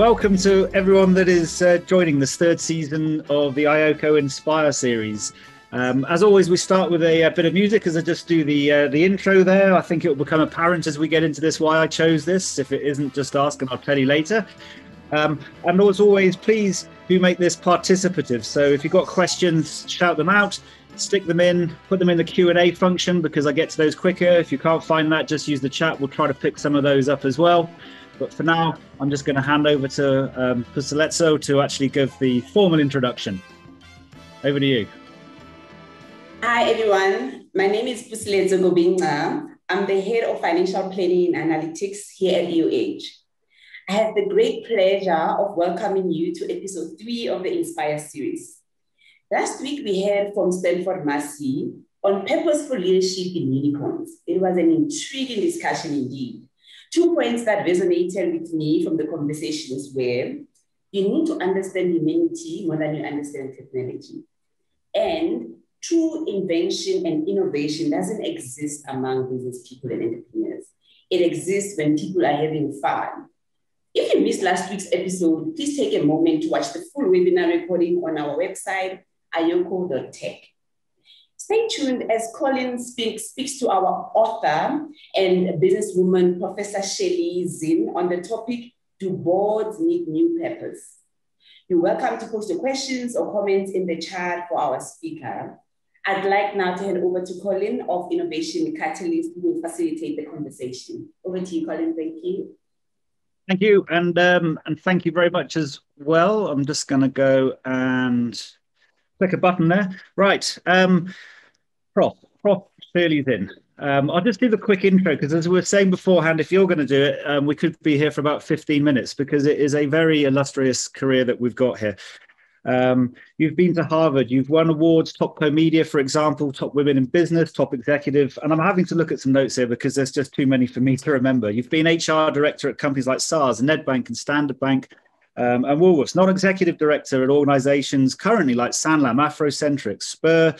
Welcome to everyone that is uh, joining this third season of the IOCO Inspire series. Um, as always, we start with a, a, bit of music as I just do the uh, the intro there. I think it will become apparent as we get into this why I chose this. If it isn't, just ask and I'll tell you later. Um, and as always, please do make this participative. So if you've got questions, shout them out, stick them in, put them in the Q and A function because I get to those quicker. If you can't find that, just use the chat. We'll try to pick some of those up as well. But for now, I'm just going to hand over to um, to actually give the formal introduction. Over to you. Hi, everyone. My name is Pusiletso Gobinga. I'm the head of financial planning and analytics here at EOH. I have the great pleasure of welcoming you to episode three of the Inspire series. Last week, we heard from Stafford Masie on purposeful leadership in unicorns. It was an intriguing discussion indeed. Two points that resonated with me from the conversations were you need to understand humanity more than you understand technology. And true invention and innovation doesn't exist among business people and entrepreneurs. It exists when people are having fun. If you missed last week's episode, please take a moment to watch the full webinar recording on our website, ioco.tech. Stay tuned as Colin speaks, speaks to our author and businesswoman, Professor Shirley Zinn, on the topic Do boards need new purpose? You're welcome to post your questions or comments in the chat for our speaker. I'd like now to hand over to Colin of Innovation Catalyst, who will facilitate the conversation. Over to you, Colin. Thank you. Thank you, and um, and thank you very much as well. I'm just going to go and click a button there. Right, um, Prof, Prof Shirley Zinn. Um, I'll just give a quick intro because, as we were saying beforehand, if you're going to do it, um, we could be here for about 15 minutes because it is a very illustrious career that we've got here. Um, you've been to Harvard, you've won awards, top co-media, for example, top women in business, top executive. And I'm having to look at some notes here because there's just too many for me to remember. You've been HR director at companies like SARS, Nedbank, and Standard Bank. Um, and Woolworths, non-executive director at organizations currently like Sanlam, Afrocentric, Spur,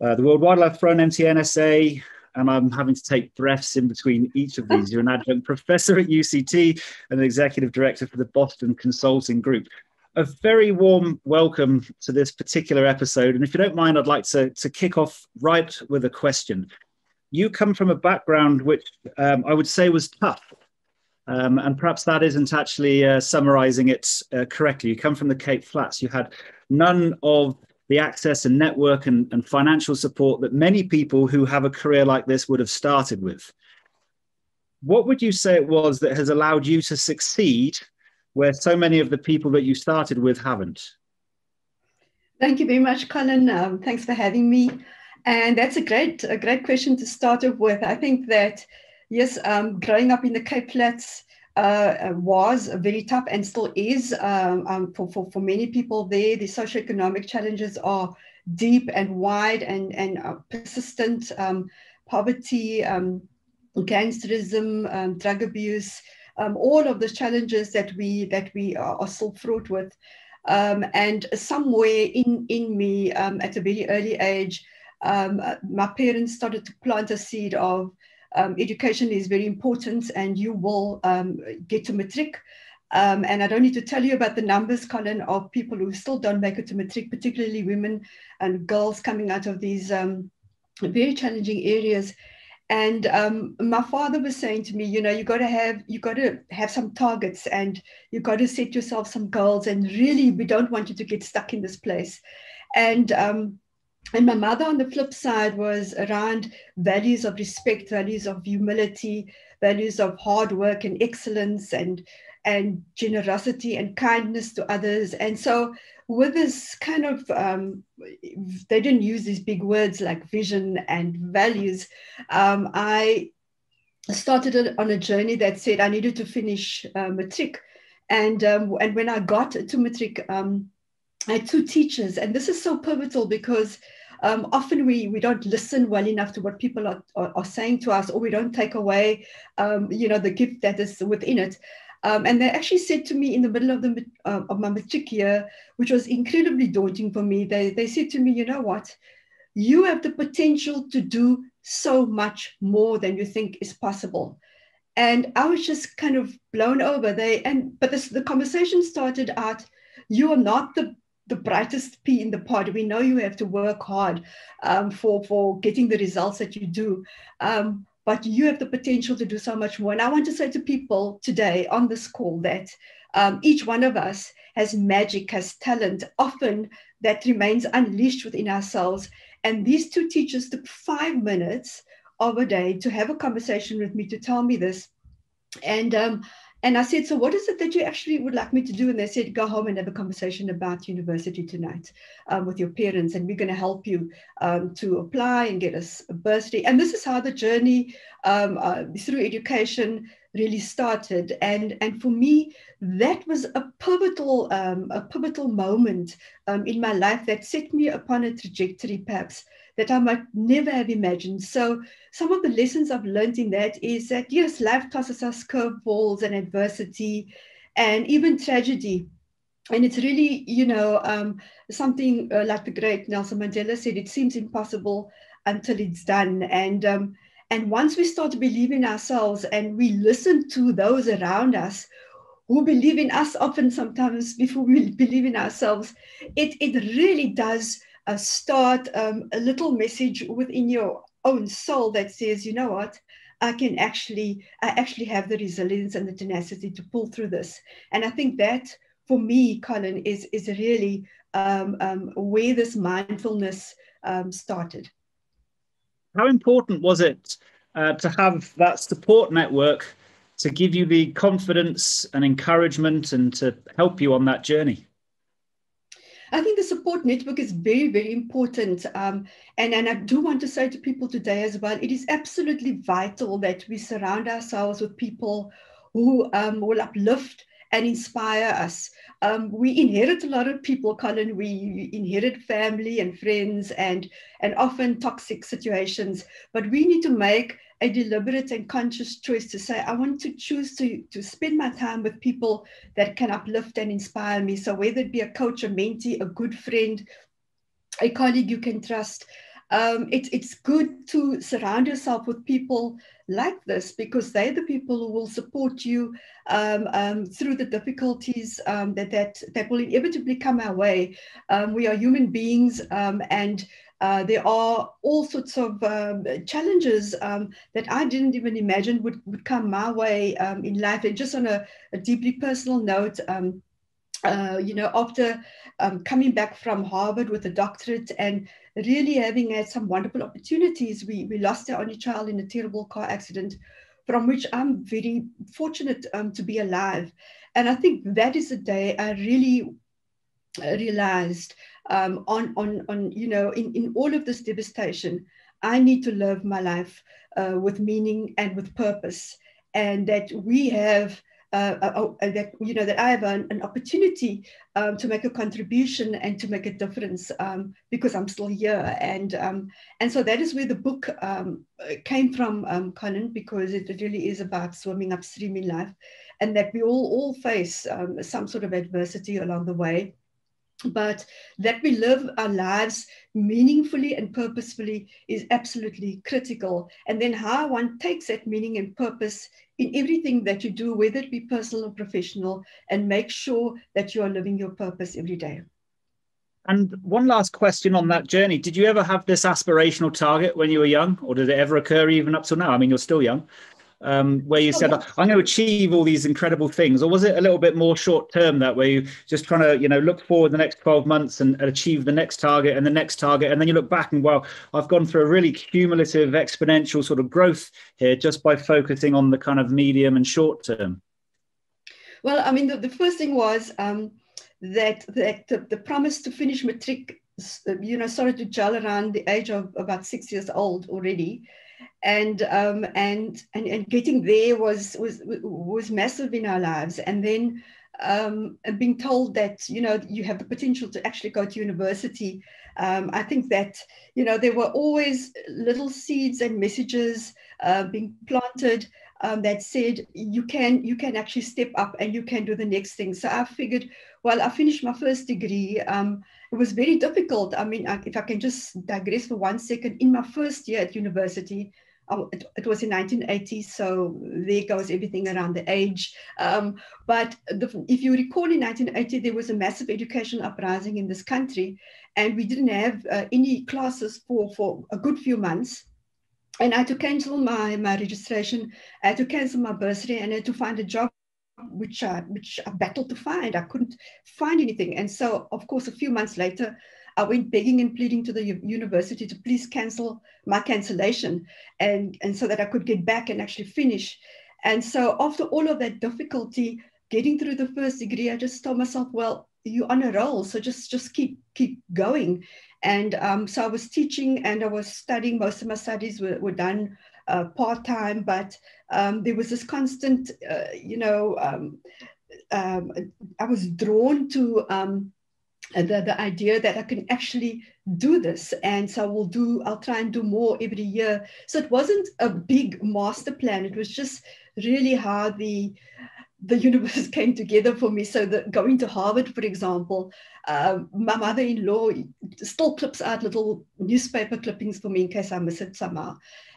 uh, the World Wildlife Fund, MTNSA, and I'm having to take breaths in between each of these. You're an adjunct professor at UCT and an executive director for the Boston Consulting Group a very warm welcome to this particular episode. And if you don't mind, I'd like to, to kick off right with a question. You come from a background which um, I would say was tough. Um, and perhaps that isn't actually uh, summarizing it uh, correctly. You come from the Cape Flats. You had none of the access and network and, and financial support that many people who have a career like this would have started with. What would you say it was that has allowed you to succeed where so many of the people that you started with haven't? Thank you very much, Colin. Um, thanks for having me. And that's a great, a great question to start off with. I think that, yes, um, growing up in the Cape Flats uh, was very tough and still is um, um, for, for, for many people there. The socioeconomic challenges are deep and wide and, and uh, persistent. Um, poverty, um, gangsterism, drug abuse, um, all of the challenges that we that we are, are still fraught with. Um, and somewhere in in me um, at a very early age, um, uh, my parents started to plant a seed of um, education is very important, and you will um, get to matric. and I don't need to tell you about the numbers, Colin, of people who still don't make it to matric, particularly women and girls coming out of these very challenging areas and um, my father was saying to me you know you got to have you got to have some targets and you got to set yourself some goals and really we don't want you to get stuck in this place and um, and my mother on the flip side was around values of respect values of humility values of hard work and excellence and and generosity and kindness to others. And so with this kind of um, they didn't use these big words like vision and values. Um, i started on a journey that said i needed to finish uh, matric. And um, and when i got to matric um, i had two teachers. And this is so pivotal because um, often we, we don't listen well enough to what people are, are, are saying to us or we don't take away um, you know the gift that is within it um, and they actually said to me in the middle of the uh, of my matric year, which was incredibly daunting for me, they, they said to me, you know what, you have the potential to do so much more than you think is possible. and I was just kind of blown over. They and but this, the conversation started out. You are not the the brightest pea in the pod. We know you have to work hard um, for for getting the results that you do, um, but you have the potential to do so much more. And I want to say to people today on this call that um, each one of us has magic, has talent, often that remains unleashed within ourselves. And these two teachers took five minutes of a day to have a conversation with me to tell me this. And um, and I said, so what is it that you actually would like me to do? And they said, go home and have a conversation about university tonight um, with your parents, and we're going to help you um, to apply and get a, a, bursary. And this is how the journey um, uh, through education really started. And and for me, that was a pivotal um, a pivotal moment um, in my life that set me upon a trajectory, perhaps that I might never have imagined. So some of the lessons I've learned in that is that yes, life tosses us curveballs and adversity and even tragedy. And it's really, you know, um, something uh, like the great Nelson Mandela said, it seems impossible until it's done. And um, and once we start to believe in ourselves and we listen to those around us who believe in us often sometimes before we believe in ourselves, it, it really does uh, start um, a little message within your own soul that says, you know what, I can actually, I actually have the resilience and the tenacity to pull through this. And I think that for me, Colin, is, is really um, um, where this mindfulness um, started. How important was it uh, to have that support network to give you the confidence and encouragement and to help you on that journey? I think the support network is very, very important. Um, and, and I do want to say to people today as well, it is absolutely vital that we surround ourselves with people who um, will uplift and inspire us. Um, we inherit a lot of people, Colin. We inherit family and friends and, and often toxic situations, but we need to make a deliberate and conscious choice to say, I want to choose to, to spend my time with people that can uplift and inspire me. So, whether it be a coach, a mentee, a good friend, a colleague you can trust, um, it, it's good to surround yourself with people like this because they're the people who will support you um, um, through the difficulties um, that, that, that will inevitably come our way. Um, we are human beings um, and uh, there are all sorts of um, challenges um, that I didn't even imagine would, would come my way um, in life. And just on a, a deeply personal note, um, uh, you know, after um, coming back from Harvard with a doctorate and really having had some wonderful opportunities, we, we lost our only child in a terrible car accident from which I'm very fortunate um, to be alive. And I think that is the day I really realized um, on, on, on, you know, in, in all of this devastation, I need to live my life uh, with meaning and with purpose. And that we have, uh, that, you know, that I have an, an opportunity um, to make a contribution and to make a difference um, because I'm still here. And, um, and so that is where the book um, came from, um, Colin, because it really is about swimming upstream in life and that we all, all face um, some sort of adversity along the way but that we live our lives meaningfully and purposefully is absolutely critical. And then how one takes that meaning and purpose in everything that you do, whether it be personal or professional, and make sure that you are living your purpose every day. And one last question on that journey. Did you ever have this aspirational target when you were young, or did it ever occur even up till now? I mean, you're still young um, where you said, "I'm going to achieve all these incredible things," or was it a little bit more short term that way? You just trying to, you know, look forward the next 12 months and, and achieve the next target and the next target, and then you look back and well, I've gone through a really cumulative, exponential sort of growth here just by focusing on the kind of medium and short term. Well, I mean, the, the first thing was um, that that the, the promise to finish matric, you know, started to gel around the age of about six years old already and um, and and and getting there was was was massive in our lives. And then um, and being told that you know you have the potential to actually go to university. Um, I think that you know there were always little seeds and messages uh, being planted um, that said you can you can actually step up and you can do the next thing. So I figured, well, I finished my first degree. Um, it was very difficult. I mean, I, if I can just digress for one second, in my first year at university, oh, it, it, was in 1980, so there goes everything around the age. Um, but the, if you recall, in 1980, there was a massive education uprising in this country, and we didn't have uh, any classes for, for a good few months. And I had to cancel my, my registration, I had to cancel my bursary, and I had to find a job which I, which I battled to find. I couldn't find anything. And so, of course, a few months later, I went begging and pleading to the university to please cancel my cancellation and, and so that I could get back and actually finish. And so after all of that difficulty, getting through the first degree, I just told myself, well, you're on a roll, so just just keep keep going. And um, so I was teaching and I was studying. Most of my studies were, were done uh, part time, but um, there was this constant, uh, you know, um, um I was drawn to um, the, the idea that I can actually do this. And so we'll do, I'll try and do more every year. So it wasn't a big master plan. It was just really how the, the universe came together for me. So that going to Harvard, for example, um, my mother-in-law still clips out little newspaper clippings for me in case I miss it somehow.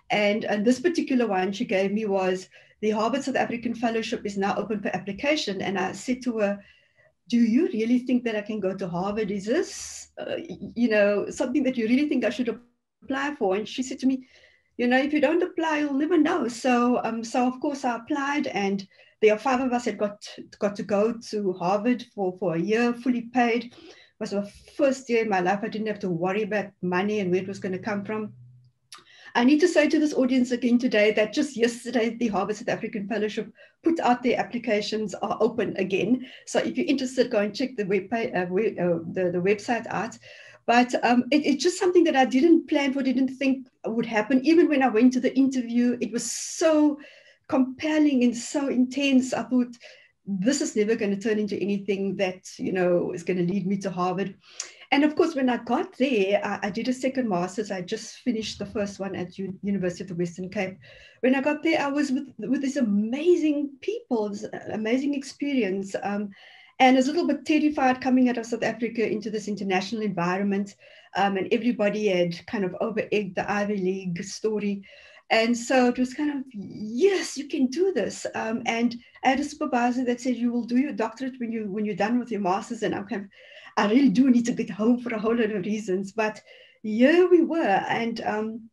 And, and this particular one she gave me was the Harvard South African Fellowship is now open for application. And I said to her, do you really think that I can go to Harvard? Is this, uh, you know, something that you really think I should apply for? And she said to me, you know, if you don't apply, you'll never know. So, um, so of course I applied and there are five of us that got, got to go to Harvard for, for a year, fully paid. It was the first year in my life I didn't have to worry about money and where it was going to come from. I need to say to this audience again today that just yesterday, the Harvard South African Fellowship put out their applications are open again. So if you're interested, go and check the, web, uh, web uh, the, the website out. But um, it, it's just something that I didn't plan for, didn't think would happen. Even when I went to the interview, it was so compelling and so intense. I thought, this is never going to turn into anything that, you know, is going to lead me to Harvard. And of course, when I got there, I, I, did a second master's. I just finished the first one at U University of the Western Cape. When I got there, I was with, with these amazing people, this amazing experience. Um, and I was a little bit terrified coming out of South Africa into this international environment. Um, and everybody had kind of over egged the Ivy League story. And so it was kind of, yes, you can do this. Um, and I had a supervisor that said, you will do your doctorate when, you, when you're done with your master's. And I'm kind of, I really do need to get home for a whole lot of reasons. But here we were. And um,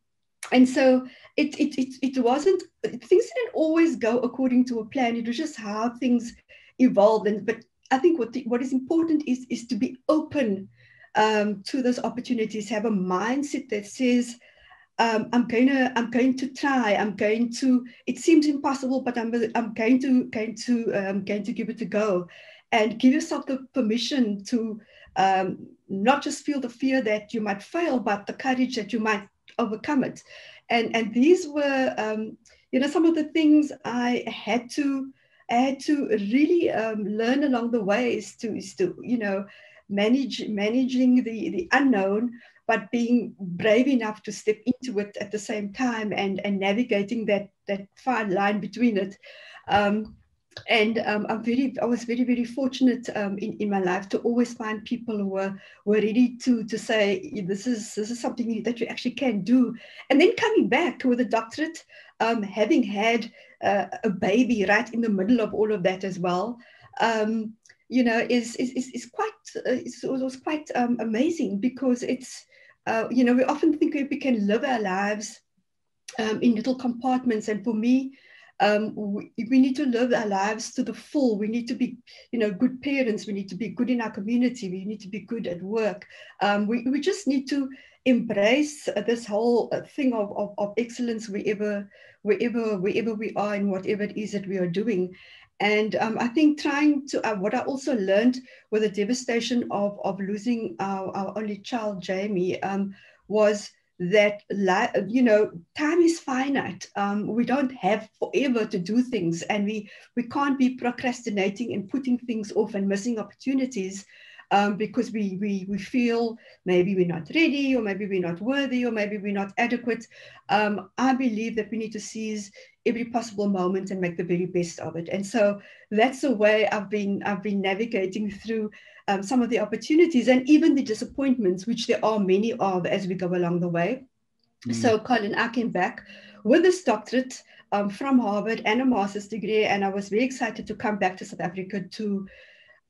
and so it, it, it, it wasn't, things didn't always go according to a plan. It was just how things evolved. And, but I think what, the, what is important is, is to be open um, to those opportunities, have a mindset that says, um, I'm going to I'm going to try. I'm going to. It seems impossible, but I'm I'm going to going to um, going to give it a go, and give yourself the permission to um, not just feel the fear that you might fail, but the courage that you might overcome it. And, and these were, um, you know, some of the things I had to, I had to really um, learn along the way is to, is to, you know, manage, managing the, the unknown, but being brave enough to step into it at the same time and, and navigating that, that fine line between it. Um, and um, I'm very, I was very, very fortunate um, in, in my life to always find people who were, were ready to, to say, this is, this is something that you actually can do. And then coming back with a doctorate, um, having had uh, a baby right in the middle of all of that as well, um, you know, is, is, is, is quite, uh, was quite um, amazing because it's, uh, you know, we often think we can live our lives um, in little compartments. And for me, um, we, we, need to live our lives to the full. We need to be, you know, good parents. We need to be good in our community. We need to be good at work. Um, we, we just need to embrace this whole uh, thing of, of, of excellence wherever, wherever, wherever we are and whatever it is that we are doing. And um, I think trying to, uh, what I also learned with the devastation of, of losing our, our only child, Jamie, um, was that you know time is finite. Um, we don't have forever to do things and we we can't be procrastinating and putting things off and missing opportunities um, because we, we we feel maybe we're not ready or maybe we're not worthy or maybe we're not adequate. Um, i believe that we need to seize every possible moment and make the very best of it. And so that's the way i've been i've been navigating through um, some of the opportunities and even the disappointments, which there are many of as we go along the way. Mm. So Colin, I came back with this doctorate um, from Harvard and a master's degree. And I was very excited to come back to South Africa to,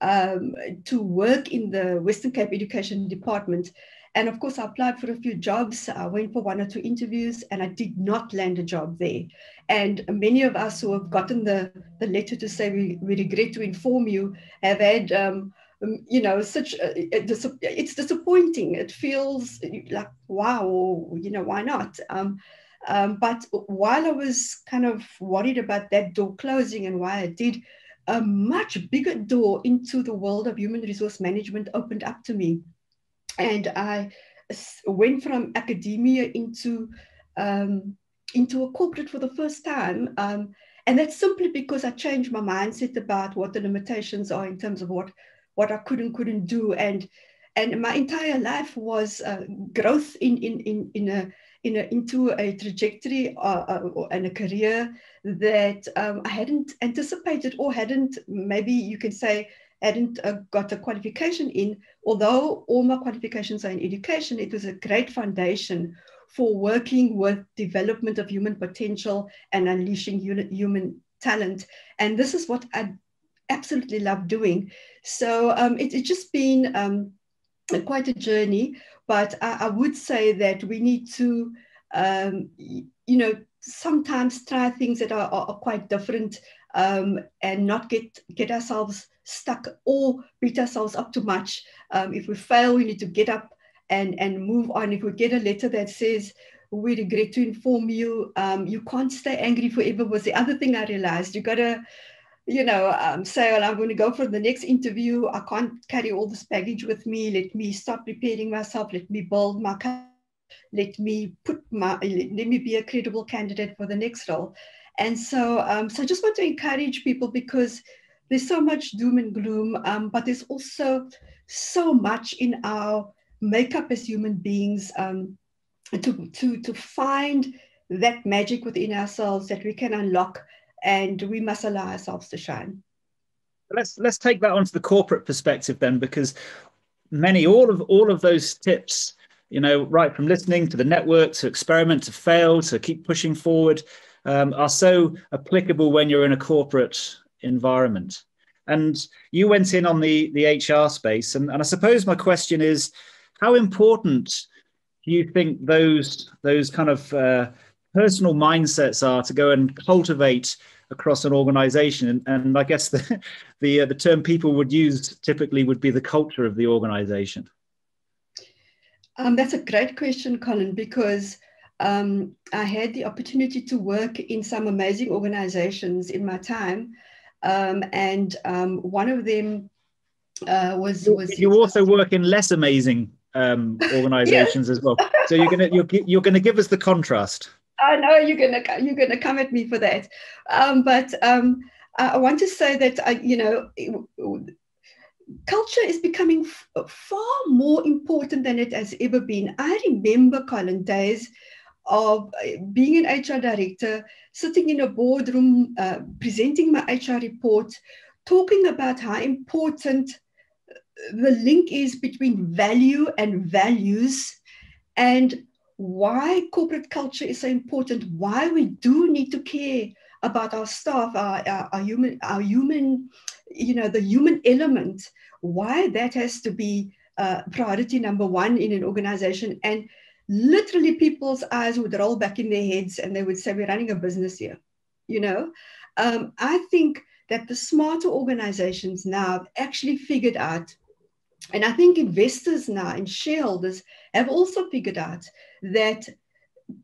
um, to work in the Western Cape Education Department. And of course, I applied for a few jobs. I went for one or two interviews and I did not land a job there. And many of us who have gotten the, the letter to say we, we regret to inform you have had, um, um you know, such, a, it's disappointing. It feels like, wow, you know, why not? Um, um, but while I was kind of worried about that door closing and why I did, a much bigger door into the world of human resource management opened up to me. And I went from academia into, um, into a corporate for the first time. Um, and that's simply because I changed my mindset about what the limitations are in terms of what, what I could and couldn't do. And, and my entire life was uh, growth in, in, in, in a in a, into a trajectory uh, uh, and a career that um, I hadn't anticipated or hadn't, maybe you can say, hadn't uh, got a qualification in. Although all my qualifications are in education, it was a great foundation for working with development of human potential and unleashing human talent. And this is what I absolutely love doing. So um, it, it's just been um, quite a journey but I, I would say that we need to, um, you know, sometimes try things that are, are, quite different um, and not get get ourselves stuck or beat ourselves up too much. Um, if we fail, we need to get up and and move on. If we get a letter that says we regret to inform you, um, you can't stay angry forever. Was the other thing I realized. You gotta you know, um, say, well, I'm going to go for the next interview. I can't carry all this baggage with me. Let me start preparing myself. Let me build my, let me put my, let me be a credible candidate for the next role. And so, um, so I just want to encourage people because there's so much doom and gloom, um, but there's also so much in our makeup as human beings um, to, to, to find that magic within ourselves that we can unlock and we must allow ourselves to shine. Let's let's take that onto the corporate perspective then, because many all of all of those tips, you know, right from listening to the network to experiment to fail to keep pushing forward, um, are so applicable when you're in a corporate environment. And you went in on the the HR space, and, and I suppose my question is, how important do you think those those kind of uh, personal mindsets are to go and cultivate across an organization. And, and i guess the the, uh, the term people would use typically would be the culture of the organization. Um, that's a great question colin because um, i had the opportunity to work in some amazing organizations in my time. Um, and um, one of them uh, was was you also work in less amazing um, organizations as well. So you're gonna you're, you're gonna give us the contrast I know you're gonna you're gonna come at me for that, um, but um, I want to say that I, you know, culture is becoming far more important than it has ever been. I remember, Colin, days of uh, being an HR director, sitting in a boardroom, uh, presenting my HR report, talking about how important the link is between value and values, and why corporate culture is so important, why we do need to care about our staff, our, our, our, human, our human, you know, the human element, why that has to be uh, priority number one in an organization. And literally people's eyes would roll back in their heads and they would say, we're running a business here, you know? Um, I think that the smarter organizations now have actually figured out and I think investors now and shareholders have also figured out that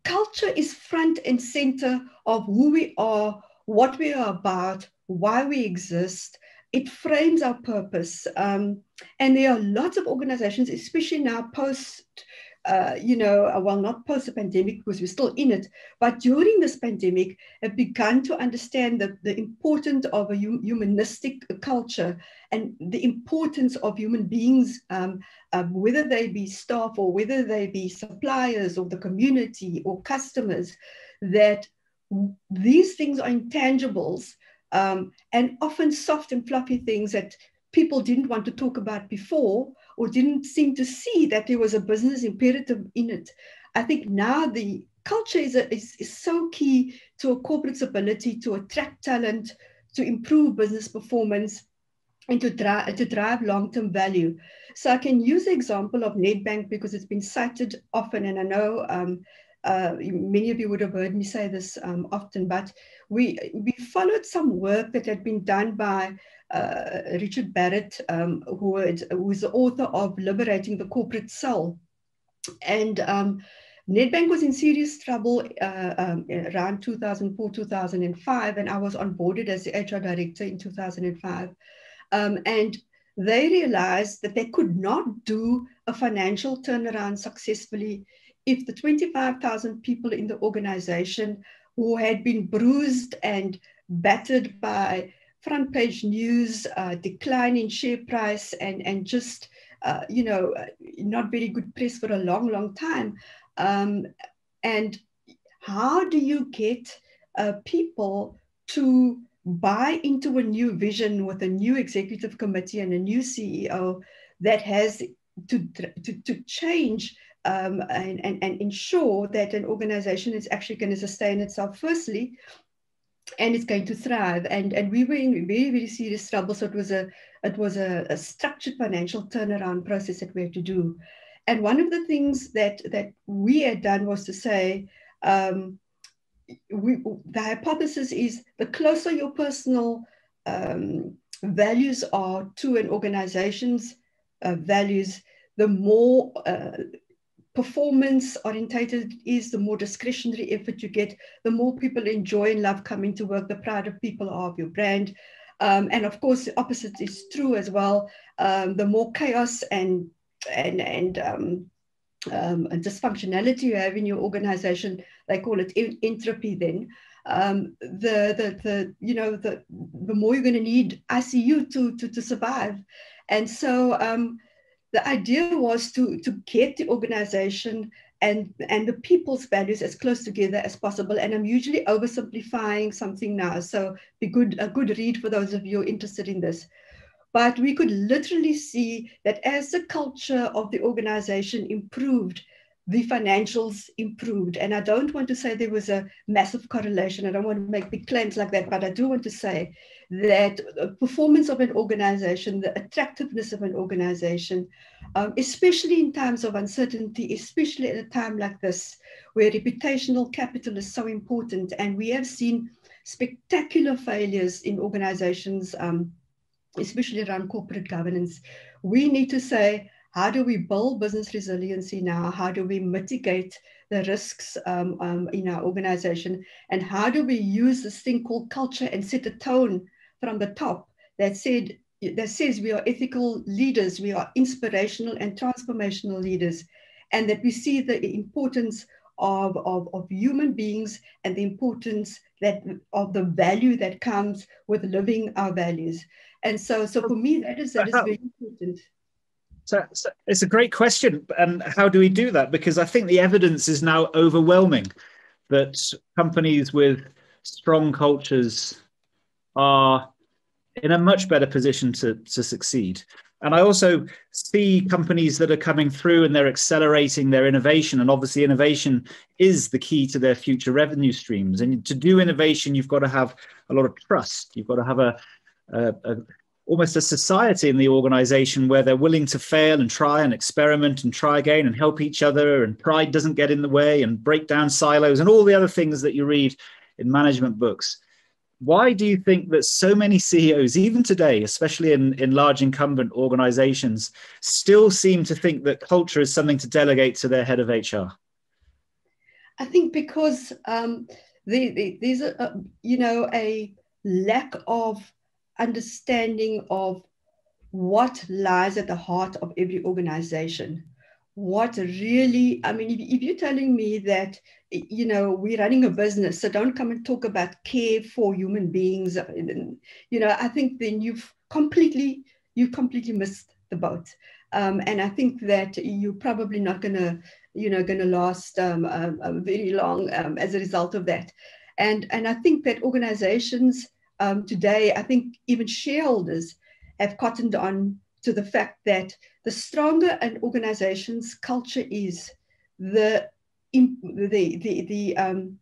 culture is front and center of who we are, what we are about, why we exist. It frames our purpose. Um, and there are lots of organizations, especially now post uh, you know, uh, well, not post the pandemic because we're still in it, but during this pandemic, have begun to understand the, the importance of a humanistic culture and the importance of human beings, um, um, whether they be staff or whether they be suppliers or the community or customers, that these things are intangibles um, and often soft and fluffy things that people didn't want to talk about before or didn't seem to see that there was a business imperative in it. I think now the culture is, a, is, is so key to a corporate's ability to attract talent, to improve business performance, and to, dri- to drive long-term value. So I can use the example of Nedbank because it's been cited often, and I know um, uh, many of you would have heard me say this um, often, but we, we followed some work that had been done by Richard Barrett, um, who, was the author of Liberating the Corporate Soul. And um, Nedbank was in serious trouble uh, um, around 2004, 2005, and I was onboarded as the HR director in 2005. Um, and they realized that they could not do a financial turnaround successfully if the 25,000 people in the organization who had been bruised and battered by front page news, uh, decline in share price, and, and just, uh, you know, not very good press for a long, long time. Um, and how do you get uh, people to buy into a new vision with a new executive committee and a new CEO that has to, to, to change um, and, and, and ensure that an organization is actually going to sustain itself firstly and it's going to thrive. And and we were in very very serious trouble. So it was a it was a, a structured financial turnaround process that we had to do. And one of the things that that we had done was to say um, we, the hypothesis is the closer your personal um, values are to an organization's uh, values, the more uh, performance orientated is, the more discretionary effort you get, the more people enjoy and love coming to work, the prouder people are of your brand. Um, and of course, the opposite is true as well. Um, the more chaos and and and um, um, dysfunctionality you have in your organization, they call it entropy then, um, the, the, the, you know, the, the more you're going to need ICU to, to, to survive. And so um, the idea was to, to get the organization and, and the people's values as close together as possible. And I'm usually oversimplifying something now. So be good, a good read for those of you interested in this. But we could literally see that as the culture of the organization improved, the financials improved. And I don't want to say there was a massive correlation. I don't want to make big claims like that, but I do want to say that the performance of an organization, the attractiveness of an organization, um, especially in times of uncertainty, especially at a time like this, where reputational capital is so important. And we have seen spectacular failures in organizations. Um, especially around corporate governance, we need to say, how do we build business resiliency now? How do we mitigate the risks um, um, in our organization? And how do we use this thing called culture and set a tone from the top that said that says we are ethical leaders, we are inspirational and transformational leaders, and that we see the importance of, of, of human beings and the importance that of the value that comes with living our values. And so, so for me, that is that is very important. So, so, it's a great question. And how do we do that? Because I think the evidence is now overwhelming that companies with strong cultures are in a much better position to, to succeed. And I also see companies that are coming through and they're accelerating their innovation. And obviously, innovation is the key to their future revenue streams. And to do innovation, you've got to have a lot of trust. You've got to have a, a, a, almost a society in the organization where they're willing to fail and try and experiment and try again and help each other and pride doesn't get in the way and break down silos and all the other things that you read in management books. Why do you think that so many ceos even today especially in, in large incumbent organizations still seem to think that culture is something to delegate to their head of hr i think because um, the, the, there's a, you know a lack of understanding of what lies at the heart of every organization. What really, I mean, if, if you're telling me that, you know, we're running a business, so don't come and talk about care for human beings, you know, I think then you've completely, you've completely missed the boat. Um, and I think that you're probably not going to, you know, going to last um, um, very long um, as a result of that. And, and I think that organizations um, today, I think even shareholders have cottoned on to the fact that the stronger an organization's culture is, the the the the um,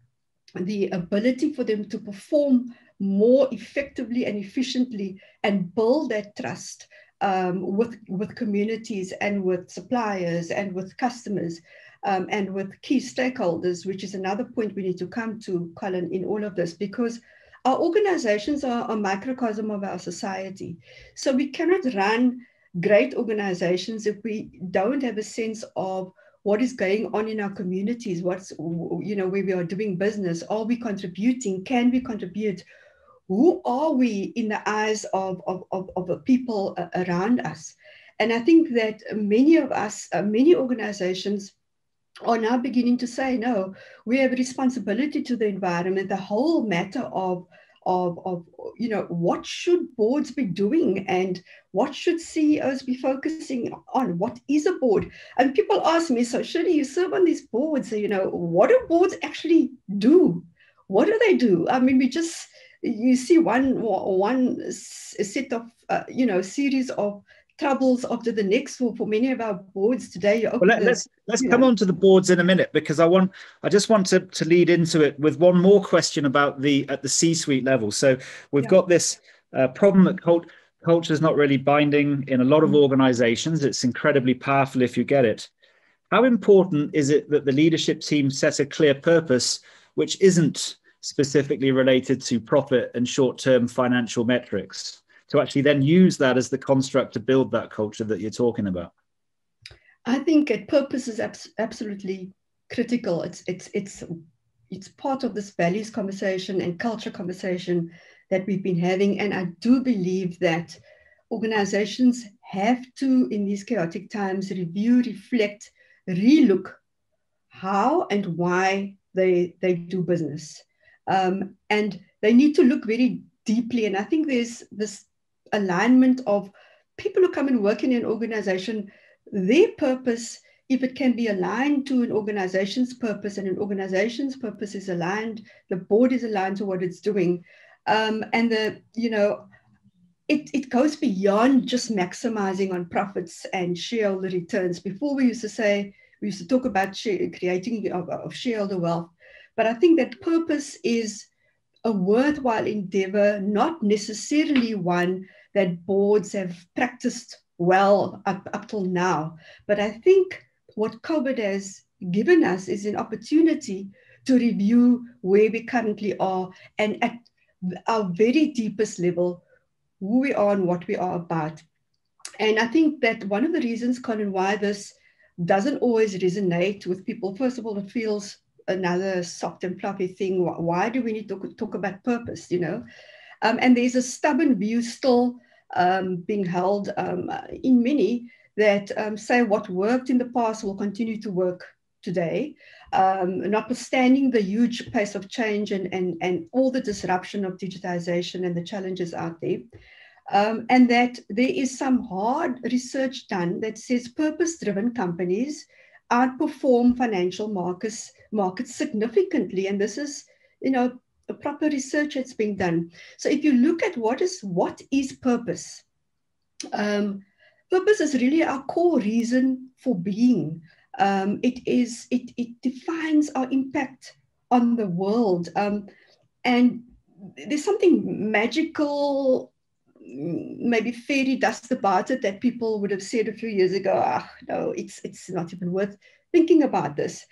the ability for them to perform more effectively and efficiently and build that trust um, with with communities and with suppliers and with customers um, and with key stakeholders, which is another point we need to come to, Colin, in all of this, because our organizations are a microcosm of our society. So we cannot run great organizations if we don't have a sense of what is going on in our communities what's you know where we are doing business. Are we contributing? Can we contribute? Who are we in the eyes of of, of, of the people around us? And i think that many of us uh, many organizations are now beginning to say no we have a responsibility to the environment the whole matter of of, of you know what should boards be doing and what should CEOs be focusing on? What is a board? And people ask me, so Shirley, you serve on these boards, you know, what do boards actually do? What do they do? I mean, we just you see one one set of uh, you know series of troubles after the next for, for many of our boards today. Well, let, us let's, let's come know. on to the boards in a minute because I want I just want to, to lead into it with one more question about the at the C-suite level. So we've yeah. got this uh, problem that cult, culture is not really binding in a lot of mm. organizations. It's incredibly powerful if you get it. How important is it that the leadership team set a clear purpose which isn't specifically related to profit and short-term financial metrics? To actually then use that as the construct to build that culture that you're talking about? I think purpose is abs- absolutely critical. It's it's it's it's part of this values conversation and culture conversation that we've been having, and I do believe that organizations have to, in these chaotic times, review, reflect, relook how and why they they do business, um, and they need to look very deeply. And I think there's this alignment of people who come and work in an organization, their purpose, if it can be aligned to an organization's purpose and an organization's purpose is aligned, the board is aligned to what it's doing. Um, and the, you know, it, it goes beyond just maximizing on profits and shareholder returns. Before we used to say, we used to talk about share, creating of, of shareholder wealth, but I think that purpose is a worthwhile endeavor, not necessarily one that boards have practiced well up, up till now. But I think what COVID has given us is an opportunity to review where we currently are and at our very deepest level, who we are and what we are about. And I think that one of the reasons, Colin, why this doesn't always resonate with people, first of all, it feels another soft and fluffy thing. Why do we need to talk about purpose, you know? Um, and there's a stubborn view still um, being held um, in many that um, say what worked in the past will continue to work today, um, notwithstanding the huge pace of change and, and, and all the disruption of digitization and the challenges out there. Um, and that there is some hard research done that says purpose-driven companies outperform financial markets markets significantly. And this is, you know, proper research that's being done. So if you look at what is what is purpose, um, purpose is really our core reason for being. Um, it is it it defines our impact on the world, um, and there's something magical, maybe fairy dust about it that people would have said a few years ago. Ah, no, it's it's not even worth thinking about this.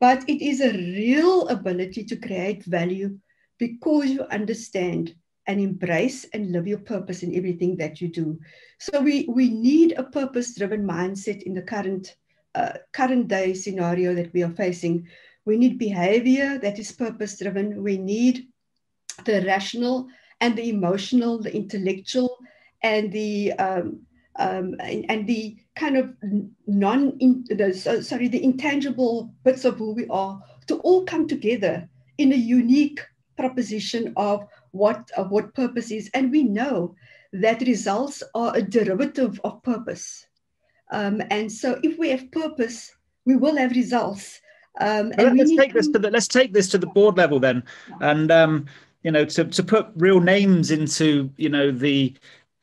But it is a real ability to create value because you understand and embrace and live your purpose in everything that you do. So we, we need a purpose-driven mindset in the current uh, current day scenario that we are facing. We need behavior that is purpose-driven. We need the rational and the emotional, the intellectual, and the um, um, and, and, the kind of non in, the, sorry the intangible bits of who we are to all come together in a unique proposition of what of what purpose is. And we know that results are a derivative of purpose. Um, and so if we have purpose we will have results. Um, and let's take to... this to the let's take this to the board level then. And um, you know to, to put real names into you know the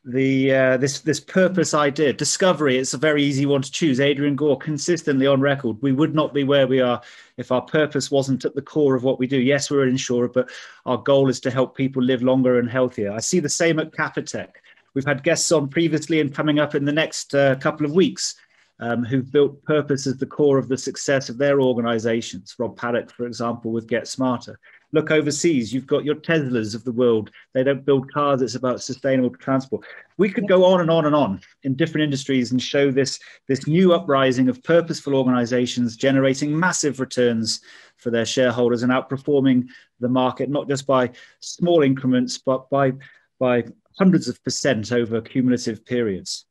the uh, this this purpose idea discovery it's a very easy one to choose. Adrian gore consistently on record. We would not be where we are if our purpose wasn't at the core of what we do. Yes we're an insurer but our goal is to help people live longer and healthier. I see the same at capitec. We've had guests on previously and coming up in the next uh, couple of weeks um, who've built purpose as the core of the success of their organizations. Rob paddock for example with get smarter look overseas. You've got your teslas of the world. They don't build cars it's about sustainable transport. We could go on and on and on in different industries and show this this new uprising of purposeful organizations generating massive returns for their shareholders and outperforming the market not just by small increments but by by hundreds of percent over cumulative periods.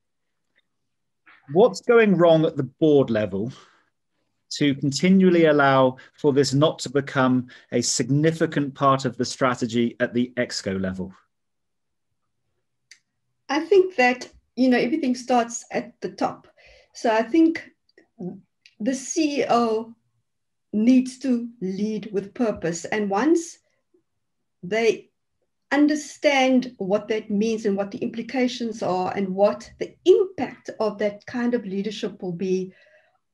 What's going wrong at the board level to continually allow for this not to become a significant part of the strategy at the exco level? I think that you know everything starts at the top. So I think the CEO needs to lead with purpose, and once they understand what that means and what the implications are and what the impact of that kind of leadership will be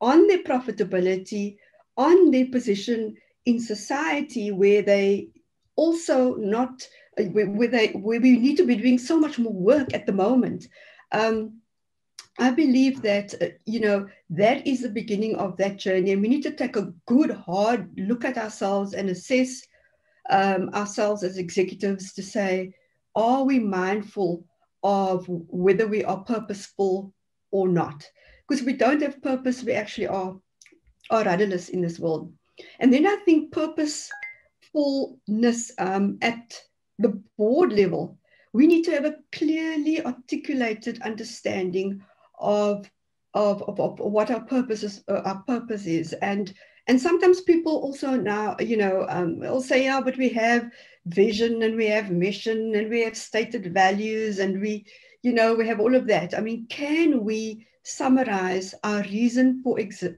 on their profitability, on their position in society where they also not where they where we need to be doing so much more work at the moment. Um, I believe that uh, you know that is the beginning of that journey, and we need to take a good hard look at ourselves and assess um, ourselves as executives to say, are we mindful of whether we are purposeful or not? Because we don't have purpose, we actually are, are rudderless in this world. And then I think purposefulness um, at the board level, we need to have a clearly articulated understanding of, of, of, of what our purpose uh, our purpose is. And, and sometimes people also now, you know, um, will say, yeah, but we have vision and we have mission and we have stated values and we, you know, we have all of that. I mean, can we summarize our reason for exist,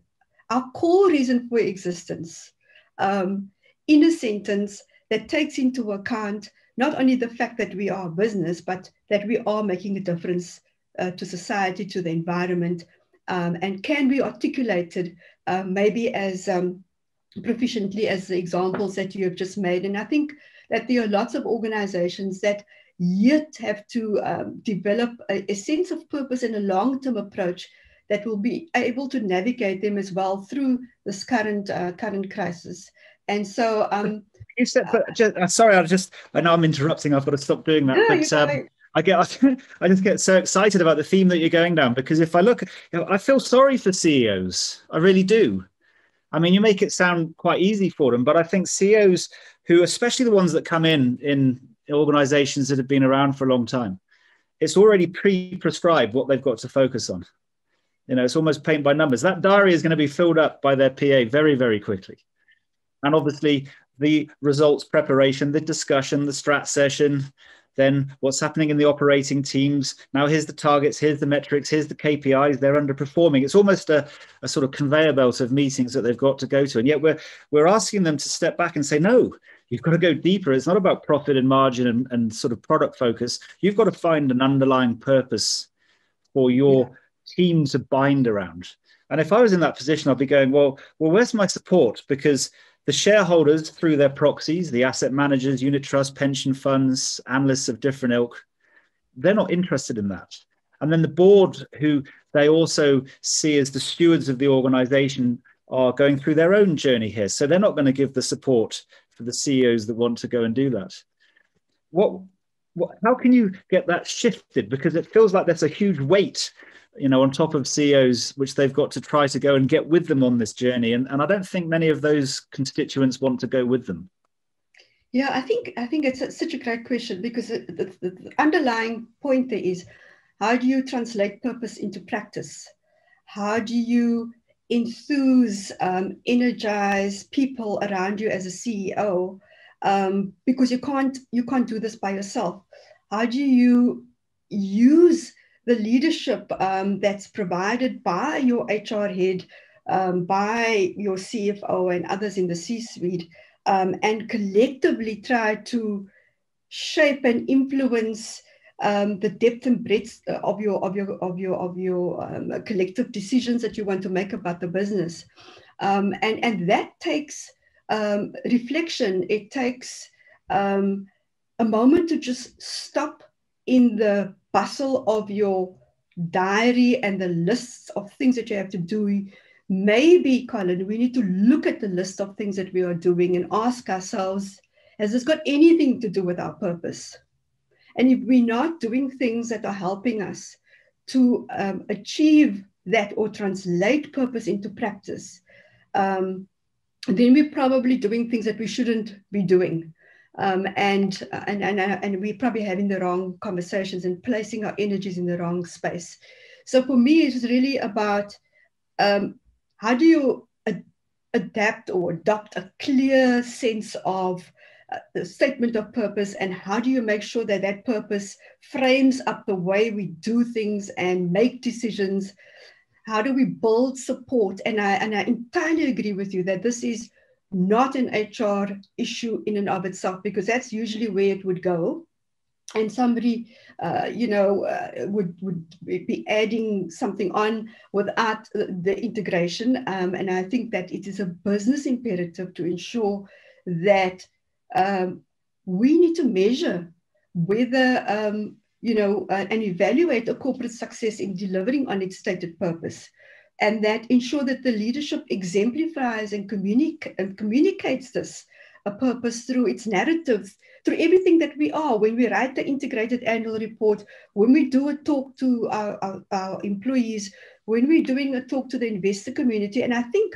our core reason for existence um, in a sentence that takes into account not only the fact that we are a business, but that we are making a difference uh, to society, to the environment, um, and can be articulated uh, maybe as um, proficiently as the examples that you have just made. And I think that there are lots of organizations that yet have to um, develop a, a, sense of purpose and a long-term approach that will be able to navigate them as well through this current uh, current crisis. And so, um, you said, but just, uh, sorry, I just I know I'm interrupting. I've got to stop doing that. No, but um, I get I just get so excited about the theme that you're going down because if I look, you know, I feel sorry for CEOs. I really do. I mean, you make it sound quite easy for them, but I think CEOs who, especially the ones that come in in organizations that have been around for a long time. It's already pre-prescribed what they've got to focus on. You know, it's almost paint by numbers. That diary is going to be filled up by their PA very, very quickly. And obviously, the results preparation, the discussion, the strat session, then what's happening in the operating teams. Now, here's the targets, here's the metrics, here's the KPIs. They're underperforming. It's almost a, a sort of conveyor belt of meetings that they've got to go to. And yet we're, we're asking them to step back and say, no, You've got to go deeper. It's not about profit and margin and, and sort of product focus. You've got to find an underlying purpose for your yeah. team to bind around. And if I was in that position, I'd be going, well, well, where's my support? Because the shareholders, through their proxies, the asset managers, unit trust, pension funds, analysts of different ilk, they're not interested in that. And then the board, who they also see as the stewards of the organization, are going through their own journey here. So they're not going to give the support for the CEOs that want to go and do that. What, what how can you get that shifted? Because it feels like there's a huge weight, you know, on top of CEOs, which they've got to try to go and get with them on this journey. And, and I don't think many of those constituents want to go with them. Yeah, I think I think it's such a great question because the, the, the underlying point there is how do you translate purpose into practice? How do you enthuse, um, energize people around you as a CEO um, because you can't you can't do this by yourself. How do you use the leadership um, that's provided by your HR head, um, by your CFO and others in the C-suite, um, and collectively try to shape and influence um, the depth and breadth of your of your of your of your um, collective decisions that you want to make about the business, um, and and that takes um, reflection. It takes um, a moment to just stop in the bustle of your diary and the lists of things that you have to do. Maybe, Colin, we need to look at the list of things that we are doing and ask ourselves, has this got anything to do with our purpose? And if we're not doing things that are helping us to um, achieve that or translate purpose into practice, um, then we're probably doing things that we shouldn't be doing. Um, and, and, and, and we're probably having the wrong conversations and placing our energies in the wrong space. So for me, it's really about um, how do you ad- adapt or adopt a clear sense of the statement of purpose and how do you make sure that that purpose frames up the way we do things and make decisions? How do we build support? And i and i entirely agree with you that this is not an hr issue in and of itself because that's usually where it would go. And somebody uh, you know uh, would would be adding something on without the integration. Um, and i think that it is a business imperative to ensure that um, we need to measure whether um, you know uh, and evaluate a corporate success in delivering on its stated purpose. And that ensure that the leadership exemplifies and, communic- and communicates this a purpose through its narratives through everything that we are. When we write the integrated annual report when we do a talk to our, our, our employees when we're doing a talk to the investor community and i think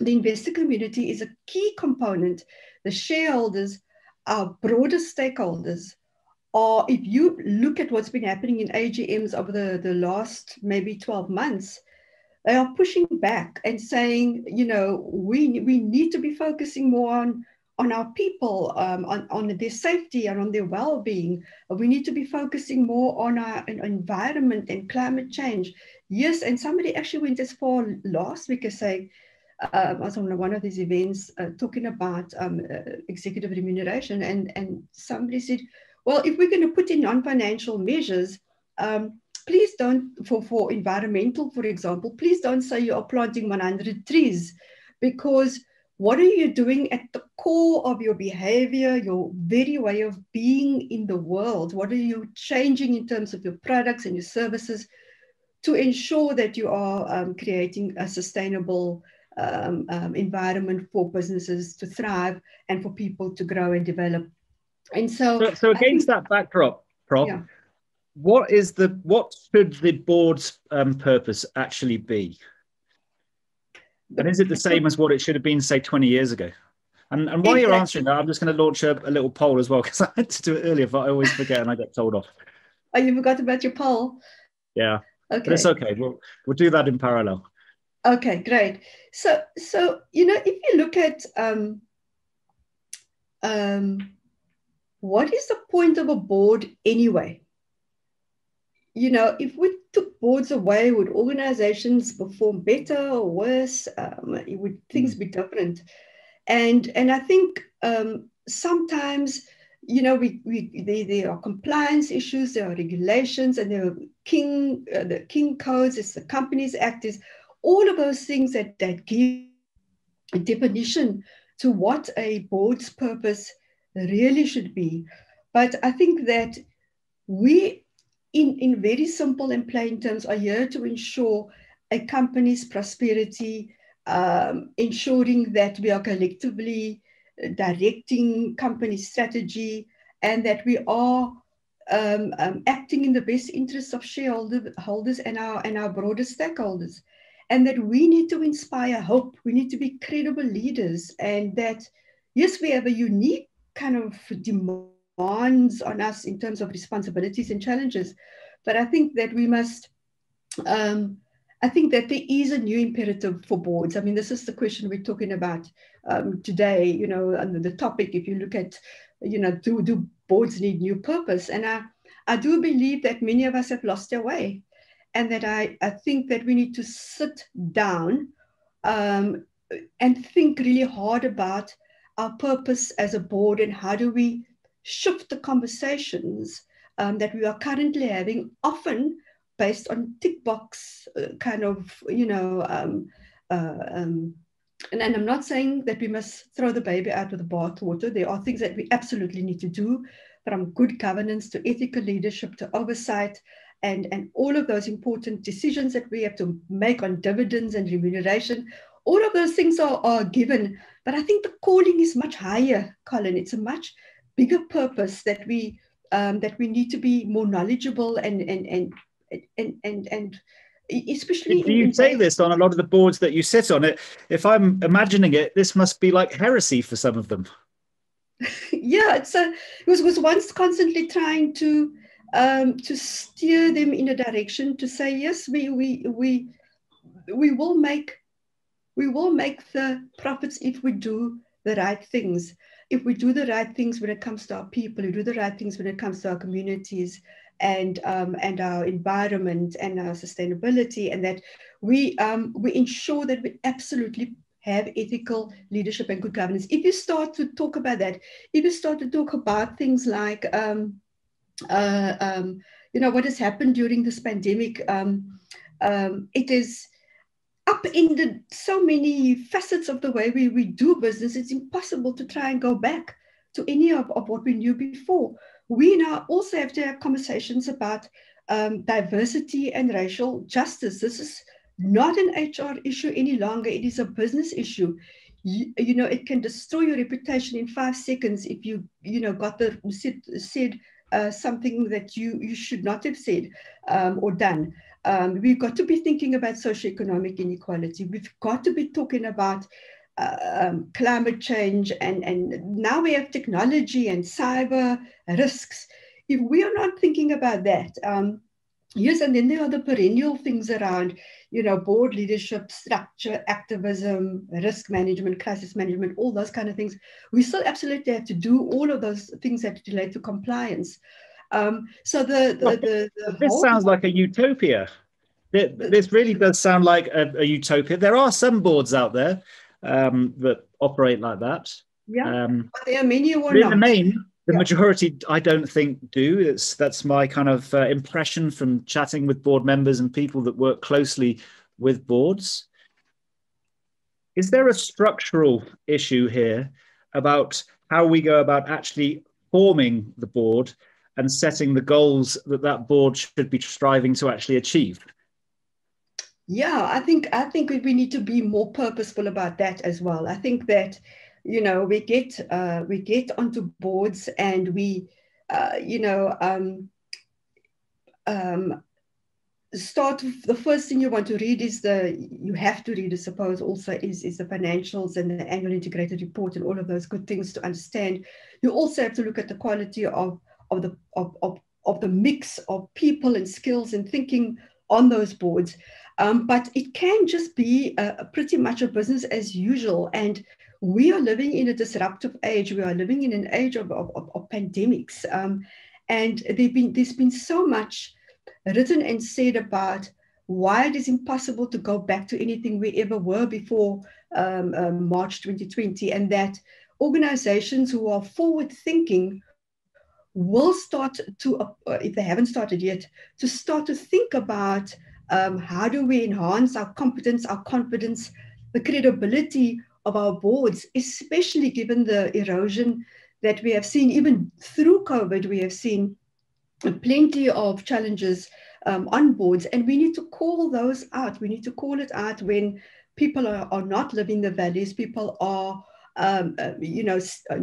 the investor community is a key component the shareholders, our broader stakeholders, or if you look at what's been happening in AGMs over the, the last maybe 12 months, they are pushing back and saying, you know, we, we need to be focusing more on, on our people, um, on, on their safety and on their well-being. We need to be focusing more on our environment and climate change. Yes, and somebody actually went as far last week as saying, uh, was on one of these events uh, talking about um, uh, executive remuneration, and, and somebody said, well, if we're going to put in non-financial measures, um, please don't, for, for environmental, for example, please don't say you are planting 100 trees, because what are you doing at the core of your behavior, your very way of being in the world? What are you changing in terms of your products and your services to ensure that you are um, creating a sustainable um, um, environment for businesses to thrive and for people to grow and develop. And so, so, so against think, that backdrop, Prof, yeah. what is the what should the board's um, purpose actually be? And is it the same as what it should have been, say, 20 years ago? And, and while exactly. you're answering that, I'm just going to launch a, a little poll as well because I had to do it earlier, but I always forget and I get told off. Oh, you forgot about your poll? Yeah. Okay. But it's okay. We'll, we'll do that in parallel. Okay, great. So, so you know, if you look at um, um, what is the point of a board anyway? You know, if we took boards away, would organizations perform better or worse? Um, would things be different? And and I think um, sometimes, you know, we, we they, there are compliance issues, there are regulations, and there are king uh, the king codes. It's the Companies Act is all of those things that, that give a definition to what a board's purpose really should be. But I think that we, in, in very simple and plain terms, are here to ensure a company's prosperity, um, ensuring that we are collectively directing company strategy and that we are um, um, acting in the best interests of shareholders and our, and our broader stakeholders and that we need to inspire hope. We need to be credible leaders, and that yes, we have a unique kind of demands on us in terms of responsibilities and challenges, but I think that we must. Um, I think that there is a new imperative for boards. I mean, this is the question we're talking about um, today. You know, under the topic, if you look at, you know, do do boards need new purpose? And I, I do believe that many of us have lost their way and that I, I think that we need to sit down um, and think really hard about our purpose as a board and how do we shift the conversations um, that we are currently having, often based on tick box uh, kind of, you know, um, uh, um, and, and I'm not saying that we must throw the baby out with the bathwater. There are things that we absolutely need to do, from good governance to ethical leadership to oversight and, and all of those important decisions that we have to make on dividends and remuneration. All of those things are, are given. But I think the calling is much higher, Colin. It's a much bigger purpose that we um, that we need to be more knowledgeable and and and and and, and especially do you in, say this on a lot of the boards that you sit on it if i'm imagining it this must be like heresy for some of them yeah it's a it was was once constantly trying to um to steer them in a direction to say yes we we we we will make we will make the profits if we do the right things if we do the right things when it comes to our people we do the right things when it comes to our communities and um, and our environment and our sustainability, and that we um, we ensure that we absolutely have ethical leadership and good governance. If you start to talk about that, if you start to talk about things like um, uh, um, you know what has happened during this pandemic, um, um, it is upended so many facets of the way we, we do business. It's impossible to try and go back to any of, of what we knew before we now also have to have conversations about um, diversity and racial justice. This is not an HR issue any longer. It is a business issue. You, you know, it can destroy your reputation in five seconds if you, you know, got the said, said uh, something that you you should not have said um, or done. Um, we've got to be thinking about socioeconomic inequality. We've got to be talking about um, climate change, and, and now we have technology and cyber risks. If we are not thinking about that, um, yes, and then there are the perennial things around, you know, board leadership, structure, activism, risk management, crisis management, all those kind of things. We still absolutely have to do all of those things that relate to compliance. Um, so the, the, the, the this sounds like a utopia. This really does sound like a, a utopia. There are some boards out there um, that operate like that. Yeah, um, but there are many who are in the main. The yeah. majority, I don't think, do. It's that's my kind of uh, impression from chatting with board members and people that work closely with boards. Is there a structural issue here about how we go about actually forming the board and setting the goals that that board should be striving to actually achieve? yeah i think i think we need to be more purposeful about that as well i think that you know we get uh, we get onto boards and we uh, you know um, um, start the first thing you want to read is the you have to read i suppose also is is the financials and the annual integrated report and all of those good things to understand you also have to look at the quality of of the of, of, of the mix of people and skills and thinking on those boards um, but it can just be a, pretty much a business as usual. And we are living in a disruptive age. We are living in an age of, of, of, pandemics. Um, and been, there's been so much written and said about why it is impossible to go back to anything we ever were before um, um, March 2020, and that organizations who are forward thinking will start to, uh, if they haven't started yet, to start to think about um, how do we enhance our competence, our confidence, the credibility of our boards, especially given the erosion that we have seen, even through COVID, we have seen plenty of challenges um, on boards, and we need to call those out. We need to call it out when people are, are not living the values, people are, um, uh, you know, uh,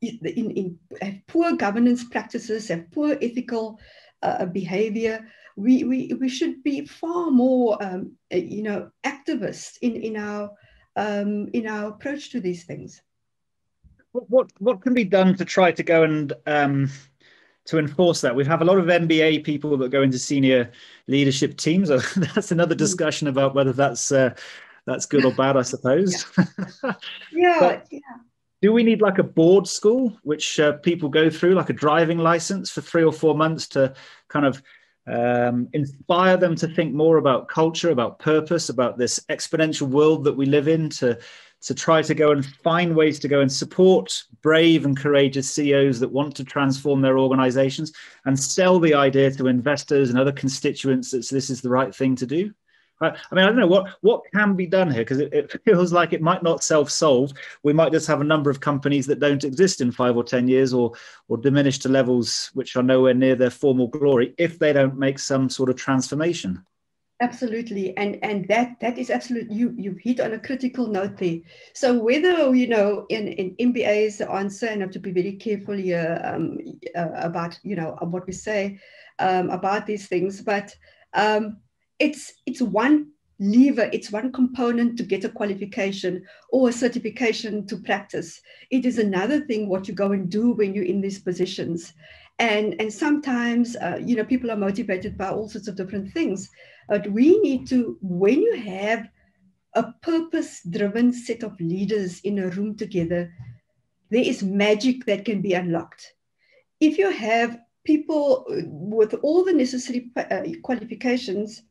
in, in, have poor governance practices, have poor ethical uh, behavior we, we, we should be far more, um, uh, you know, activists in, in, our, um, in our approach to these things. What, what, what can be done to try to go and um, to enforce that? We have a lot of MBA people that go into senior leadership teams. that's another hmm. discussion about whether that's uh, that's good or bad, I suppose. Yeah, yeah, yeah. Do we need like a board school, which uh, people go through, like a driving license for three or four months to kind of um, inspire them to think more about culture, about purpose, about this exponential world that we live in, to to try to go and find ways to go and support brave and courageous CEOs that want to transform their organizations and sell the idea to investors and other constituents that this is the right thing to do? I mean, I don't know what what can be done here because it, it, feels like it might not self-solve. We might just have a number of companies that don't exist in five or ten years, or or diminish to levels which are nowhere near their formal glory if they don't make some sort of transformation. Absolutely, and and that that is absolutely you you've hit on a critical note there. So whether you know in in MBA's answer, and I have to be very careful here um, uh, about you know what we say um, about these things, but um, it's it's one lever, it's one component to get a qualification or a certification to practice. It is another thing what you go and do when you're in these positions. And, and sometimes, uh, you know, people are motivated by all sorts of different things. But we need to, when you have a purpose driven set of leaders in a room together, there is magic that can be unlocked. If you have people with all the necessary uh, qualifications,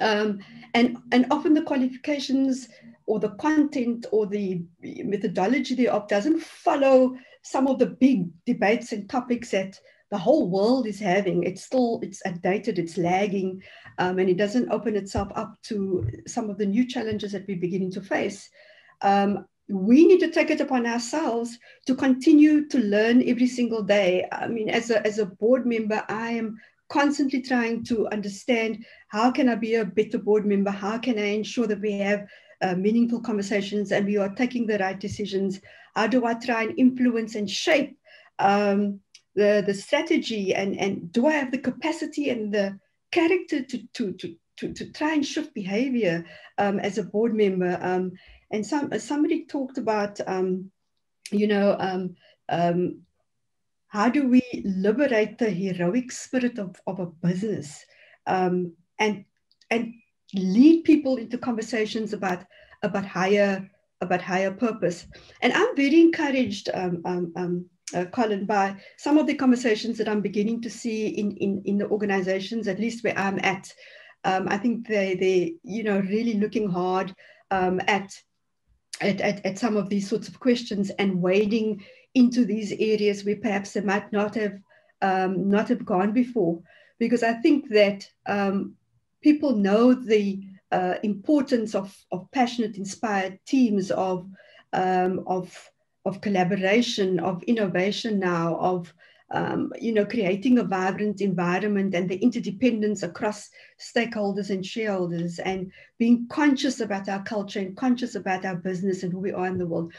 um, and, and often the qualifications or the content or the methodology thereof doesn't follow some of the big debates and topics that the whole world is having. It's still, it's outdated, it's lagging, um, and it doesn't open itself up to some of the new challenges that we're beginning to face. Um, we need to take it upon ourselves to continue to learn every single day. I mean, as a, as a board member, I am constantly trying to understand how can I be a better board member? How can I ensure that we have uh, meaningful conversations and we are taking the right decisions? How do I try and influence and shape um, the, the strategy? And, and do I have the capacity and the character to, to, to, to, to try and shift behavior um, as a board member? Um, and some, somebody talked about, um, you know, um, um, how do we liberate the heroic spirit of, of a business um, and and lead people into conversations about about higher about higher purpose? And i'm very encouraged um, um, um, uh, colin by some of the conversations that i'm beginning to see in in, in the organizations at least where i'm at. Um, i think they they you know really looking hard um, at at, at, at some of these sorts of questions and wading into these areas where perhaps they might not have um, not have gone before. Because I think that um, people know the uh, importance of, of passionate, inspired teams, of, um, of, of collaboration, of innovation now, of um, you know, creating a vibrant environment and the interdependence across stakeholders and shareholders and being conscious about our culture and conscious about our business and who we are in the world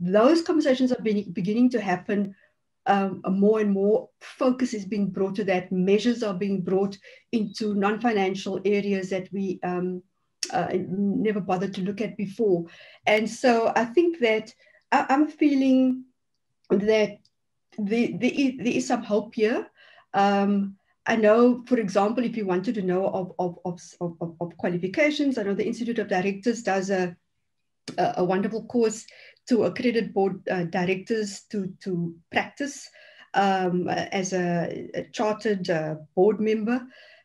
those conversations are being, beginning to happen um, more and more focus is being brought to that. Measures are being brought into non-financial areas that we um, uh, never bothered to look at before. And so I think that I, am feeling that the, the, there is some hope here. Um, I know, for example, if you wanted to know of, of, of, of, of qualifications, I know the Institute of Directors does a, a, a wonderful course to accredited board uh, directors to, to practice um, as a, a chartered uh, board member.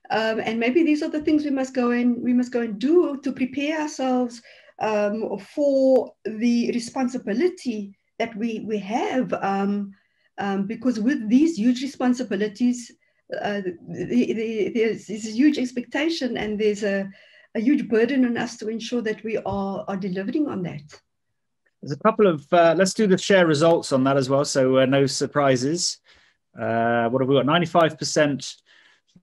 Um, and maybe these are the things we must go and we must go and do to prepare ourselves um, for the responsibility that we, we have. Um, um, because with these huge responsibilities, uh, the, the, there's, there's a huge expectation and there's a, a huge burden on us to ensure that we are, are delivering on that. There's a couple of, uh, let's do the share results on that as well. So uh, no surprises. Uh, what have we got? 95%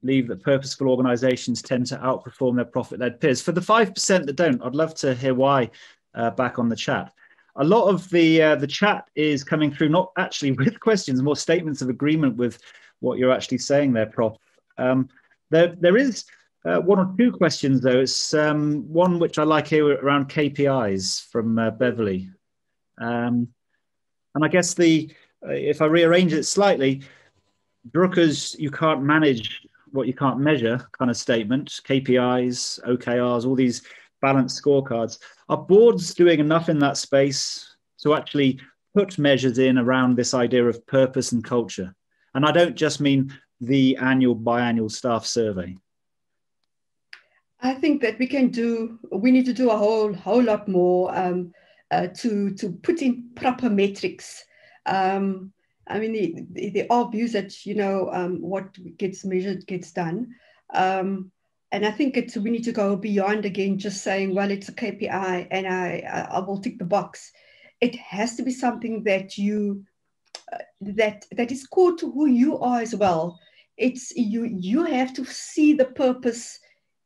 believe that purposeful organizations tend to outperform their profit led peers. For the 5% that don't, I'd love to hear why uh, back on the chat. A lot of the uh, the chat is coming through not actually with questions, more statements of agreement with what you're actually saying there, Prof. Um, there, there is uh, one or two questions though. It's um, one which I like here around KPIs from uh, Beverly. Um, and I guess the uh, if I rearrange it slightly, Drucker's you can't manage what you can't measure kind of statement, KPIs, OKRs, all these balanced scorecards. Are boards doing enough in that space to actually put measures in around this idea of purpose and culture? And I don't just mean the annual biannual staff survey. I think that we can do, we need to do a whole, whole lot more. Um, uh, to to put in proper metrics. Um, I mean, there are views that you know um, what gets measured gets done, um, and I think it's we need to go beyond again just saying, well, it's a KPI, and I I will tick the box. It has to be something that you uh, that that is core to who you are as well. It's you you have to see the purpose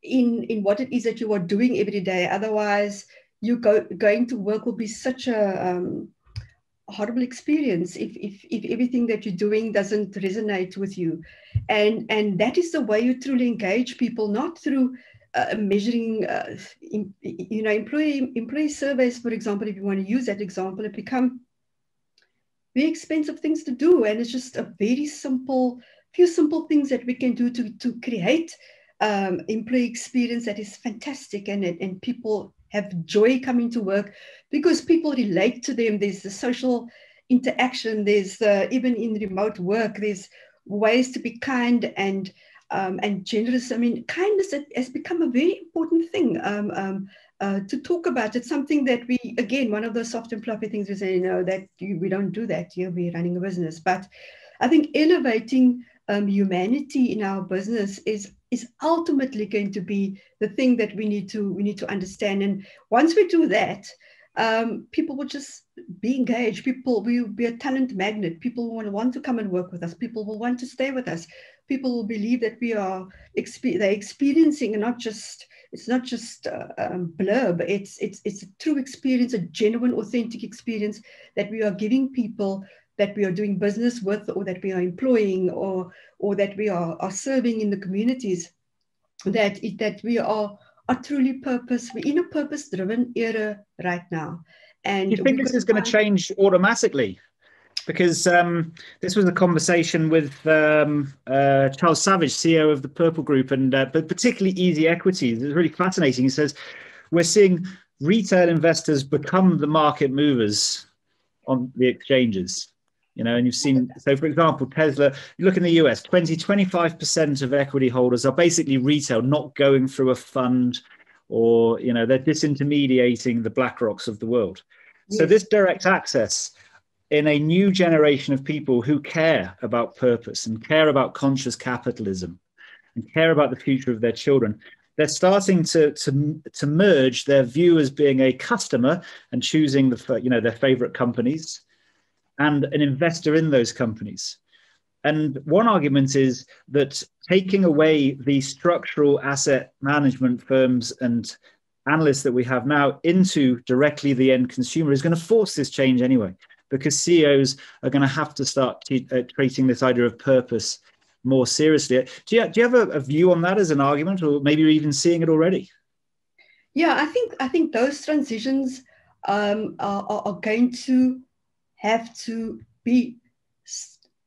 in in what it is that you are doing every day. Otherwise, you go going to work will be such a um, horrible experience if, if if everything that you're doing doesn't resonate with you. And and that is the way you truly engage people not through uh, measuring uh, in, you know employee employee surveys for example if you want to use that example it become very expensive things to do. And it's just a very simple few simple things that we can do to to create um, employee experience that is fantastic and and people have joy coming to work because people relate to them. There's the social interaction. There's uh, even in remote work, there's ways to be kind and um, and generous. I mean, kindness has become a very important thing um, um, uh, to talk about. It's something that we, again, one of those soft and fluffy things we say, you know, that you, we don't do that. You'll be running a business. But I think elevating um, humanity in our business is is ultimately going to be the thing that we need to we need to understand. And once we do that, um, people will just be engaged. People we will be a talent magnet. People will want to come and work with us. People will want to stay with us. People will believe that we are they're experiencing and not just it's not just uh, um, blurb. It's it's it's a true experience, a genuine, authentic experience that we are giving people that we are doing business with or that we are employing or, or that we are, are serving in the communities, that, it, that we are, are truly purpose, we're in a purpose driven era right now. And you think this is going to change automatically? Because um, this was a conversation with um, uh, Charles Savage, CEO of the Purple Group, and uh, but particularly Easy Equities. It's really fascinating. He says we're seeing retail investors become the market movers on the exchanges you know and you've seen so for example tesla you look in the us 20 25% of equity holders are basically retail not going through a fund or you know they're disintermediating the BlackRocks of the world yes. so this direct access in a new generation of people who care about purpose and care about conscious capitalism and care about the future of their children they're starting to, to, to merge their view as being a customer and choosing the you know their favorite companies and an investor in those companies. And one argument is that taking away the structural asset management firms and analysts that we have now into directly the end consumer is going to force this change anyway, because CEOs are going to have to start t- uh, treating this idea of purpose more seriously. Do you, do you have a, a view on that as an argument, or maybe you're even seeing it already? Yeah, I think I think those transitions um, are, are, going to have to be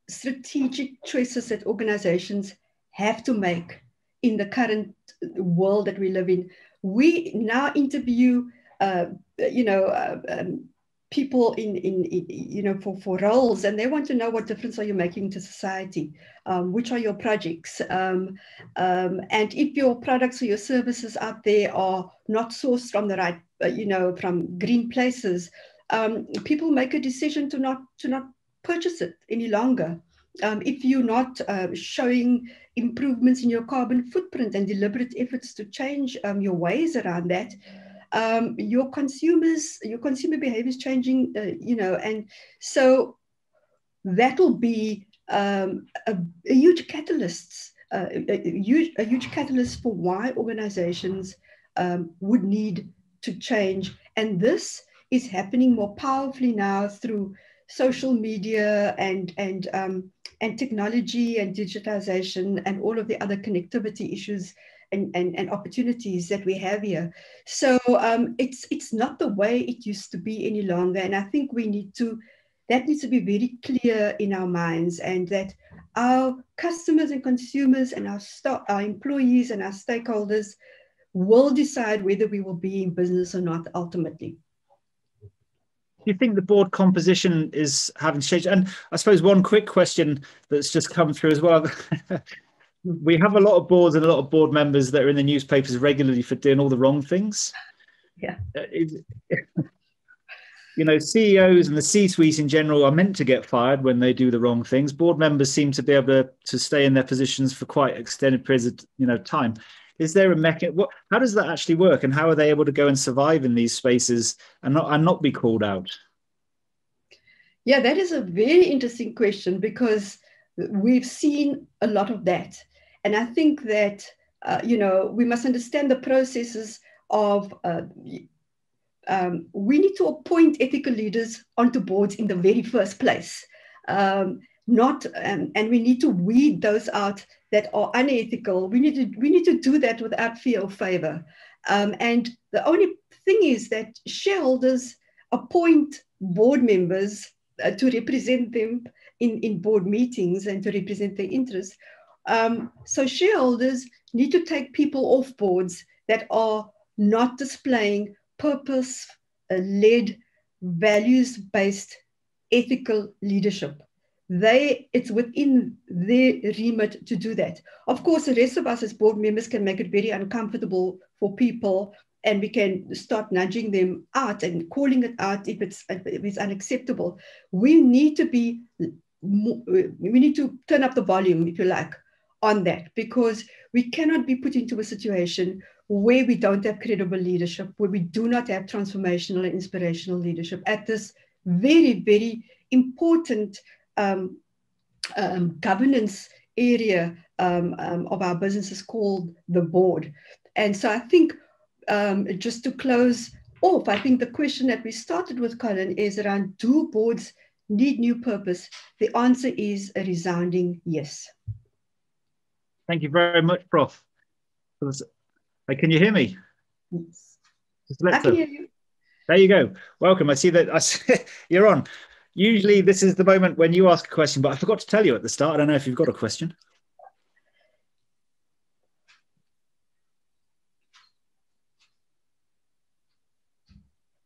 strategic choices that organizations have to make in the current world that we live in. We now interview, uh, you know, uh, um, people in, in, in, you know, for, for roles, and they want to know what difference are you making to society? Um, which are your projects? Um, um and if your products or your services out there are not sourced from the right, uh, you know, from green places, um, people make a decision to not to not purchase it any longer. Um, if you're not uh, showing improvements in your carbon footprint and deliberate efforts to change um, your ways around that, um, your consumers, your consumer behavior is changing, uh, you know, and so that'll be um, a, a, huge catalyst, uh, a, a, huge, a huge catalyst for why organizations um, would need to change. And this is happening more powerfully now through social media and and um, and technology and digitization and all of the other connectivity issues and, and, and opportunities that we have here. So um, it's it's not the way it used to be any longer. And I think we need to that needs to be very clear in our minds and that our customers and consumers and our st- our employees and our stakeholders will decide whether we will be in business or not ultimately you think the board composition is having changed? And I suppose one quick question that's just come through as well. we have a lot of boards and a lot of board members that are in the newspapers regularly for doing all the wrong things. Yeah. Uh, you know, CEOs and the C-suite in general are meant to get fired when they do the wrong things. Board members seem to be able to, to stay in their positions for quite extended periods of you know time. Is there a mechanism? How does that actually work, and how are they able to go and survive in these spaces and not and not be called out? Yeah, that is a very interesting question because we've seen a lot of that, and I think that uh, you know we must understand the processes of uh, um, we need to appoint ethical leaders onto boards in the very first place. Um, not um, and we need to weed those out that are unethical. We need to we need to do that without fear or favor. Um, and the only thing is that shareholders appoint board members uh, to represent them in, in board meetings and to represent their interests. Um, so shareholders need to take people off boards that are not displaying purpose led, values based ethical leadership. They, it's within their remit to do that. Of course, the rest of us as board members can make it very uncomfortable for people and we can start nudging them out and calling it out if it's, if it's unacceptable. We need to be, we need to turn up the volume, if you like, on that because we cannot be put into a situation where we don't have credible leadership, where we do not have transformational and inspirational leadership at this very, very important um, um, governance area um, um of our businesses called the board. And so I think um, just to close off, I think the question that we started with, Colin, is around do boards need new purpose? The answer is a resounding yes. Thank you very much, Prof. Can you hear me? Yes. I can hear you. There you go. Welcome. I see that I see, you're on. Usually, this is the moment when you ask a question, but I forgot to tell you at the start. I don't know if you've got a question.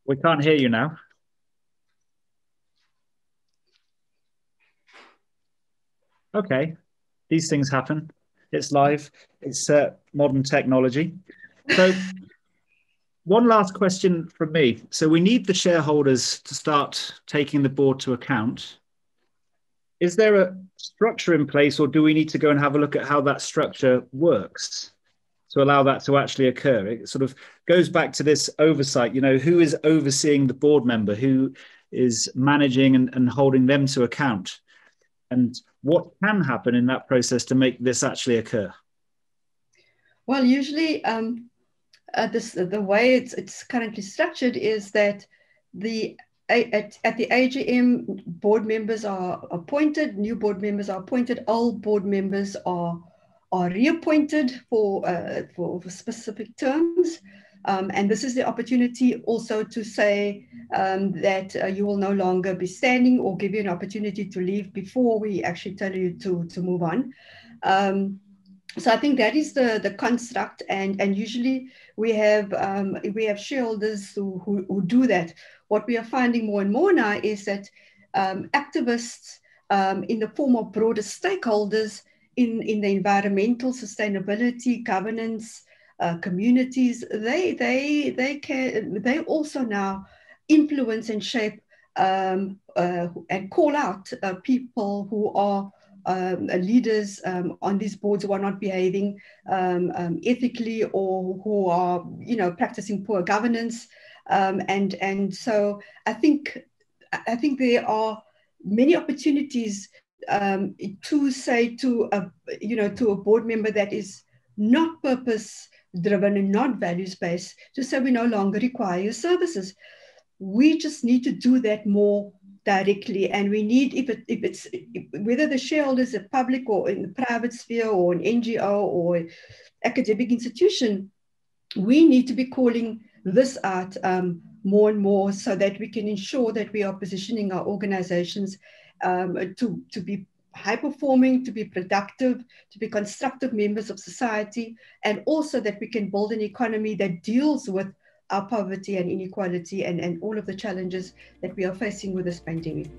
We can't hear you now. Okay, these things happen. It's live. It's uh, modern technology. So, one last question from me. So, we need the shareholders to start taking the board to account. Is there a structure in place, or do we need to go and have a look at how that structure works to allow that to actually occur? It sort of goes back to this oversight. You know, who is overseeing the board member? Who is managing and, and holding them to account? And what can happen in that process to make this actually occur? Well, usually um, uh, this, the way it's, it's currently structured is that the at, at the AGM, board members are appointed, new board members are appointed, old board members are are reappointed for, uh, for, for specific terms. Um, and this is the opportunity also to say um, that uh, you will no longer be standing or give you an opportunity to leave before we actually tell you to, to move on. Um, so I think that is the, the construct, and, and usually we have um, we have shareholders who, who, who, do that. What we are finding more and more now is that um, activists um, in the form of broader stakeholders in, in the environmental sustainability governance uh, communities, they they they can they also now influence and shape um, uh, and call out uh, people who are um, leaders um, on these boards who are not behaving um, um, ethically or who are you know practicing poor governance um, and and so I think I think there are many opportunities to say to a you know to a board member that is not purpose driven and not values based to say we no longer require your services. We just need to do that more directly and we need if, it, if it's whether the shareholders are public or in the private sphere or an ngo or academic institution we need to be calling this out um, more and more so that we can ensure that we are positioning our organizations um, to, to be high performing, to be productive, to be constructive members of society, and also that we can build an economy that deals with our poverty and inequality and, and all of the challenges that we are facing with this pandemic.